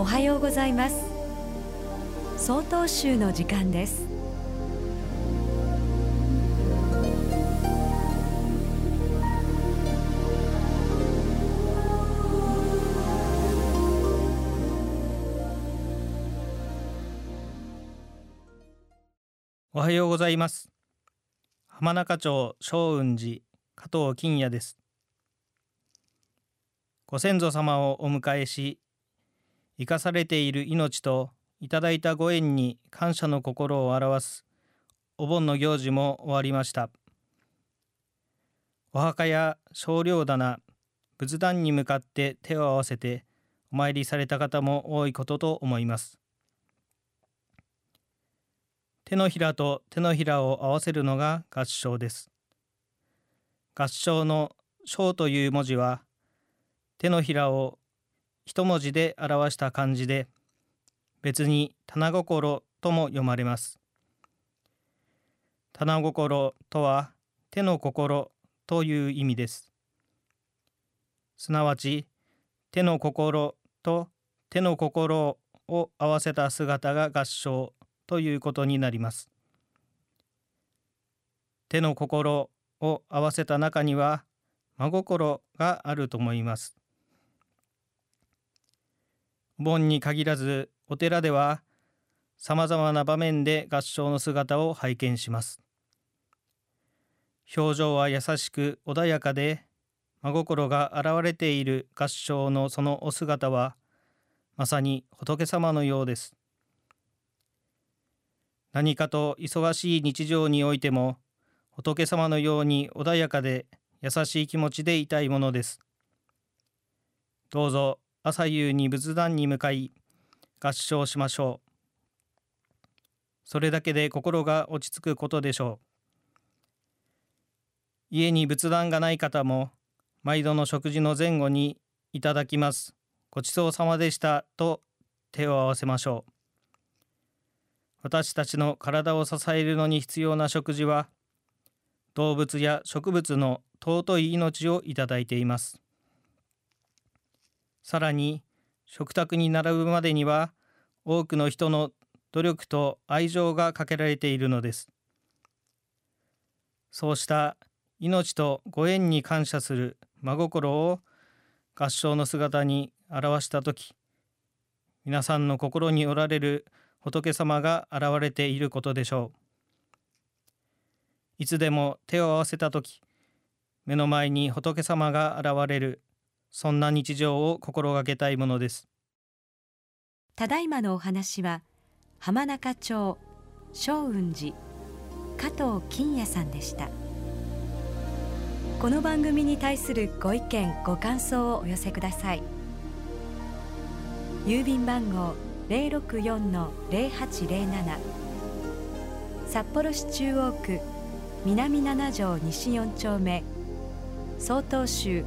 おはようございます。総統集の時間です。おはようございます。浜中町松雲寺加藤金也です。ご先祖様をお迎えし生かされている命といただいたご縁に感謝の心を表すお盆の行事も終わりました。お墓や少量棚仏壇に向かって手を合わせてお参りされた方も多いことと思います。手のひらと手のひらを合わせるのが合唱です。合唱の章という文字は手のひらを一文字で表した漢字で別に棚心とも読まれます。棚心とは手の心という意味です。すなわち手の心と手の心を合わせた姿が合唱ということになります。手の心を合わせた中には真心があると思います。盆に限らずお寺ではさまざまな場面で合唱の姿を拝見します。表情は優しく穏やかで真心が現れている合唱のそのお姿はまさに仏様のようです。何かと忙しい日常においても仏様のように穏やかで優しい気持ちでいたいものです。どうぞ朝夕に仏壇に向かい合唱しましょう。それだけで心が落ち着くことでしょう。家に仏壇がない方も毎度の食事の前後にいただきます。ごちそうさまでしたと手を合わせましょう。私たちの体を支えるのに必要な食事は動物や植物の尊い命をいただいています。さらに食卓に並ぶまでには多くの人の努力と愛情がかけられているのです。そうした命とご縁に感謝する真心を合唱の姿に表した時皆さんの心におられる仏様が現れていることでしょう。いつでも手を合わせた時目の前に仏様が現れるそんな日常を心がけたいものです。ただいまのお話は浜中町松雲寺加藤金也さんでした。この番組に対するご意見ご感想をお寄せください。郵便番号064-0807札幌市中央区南七条西4丁目曹洞州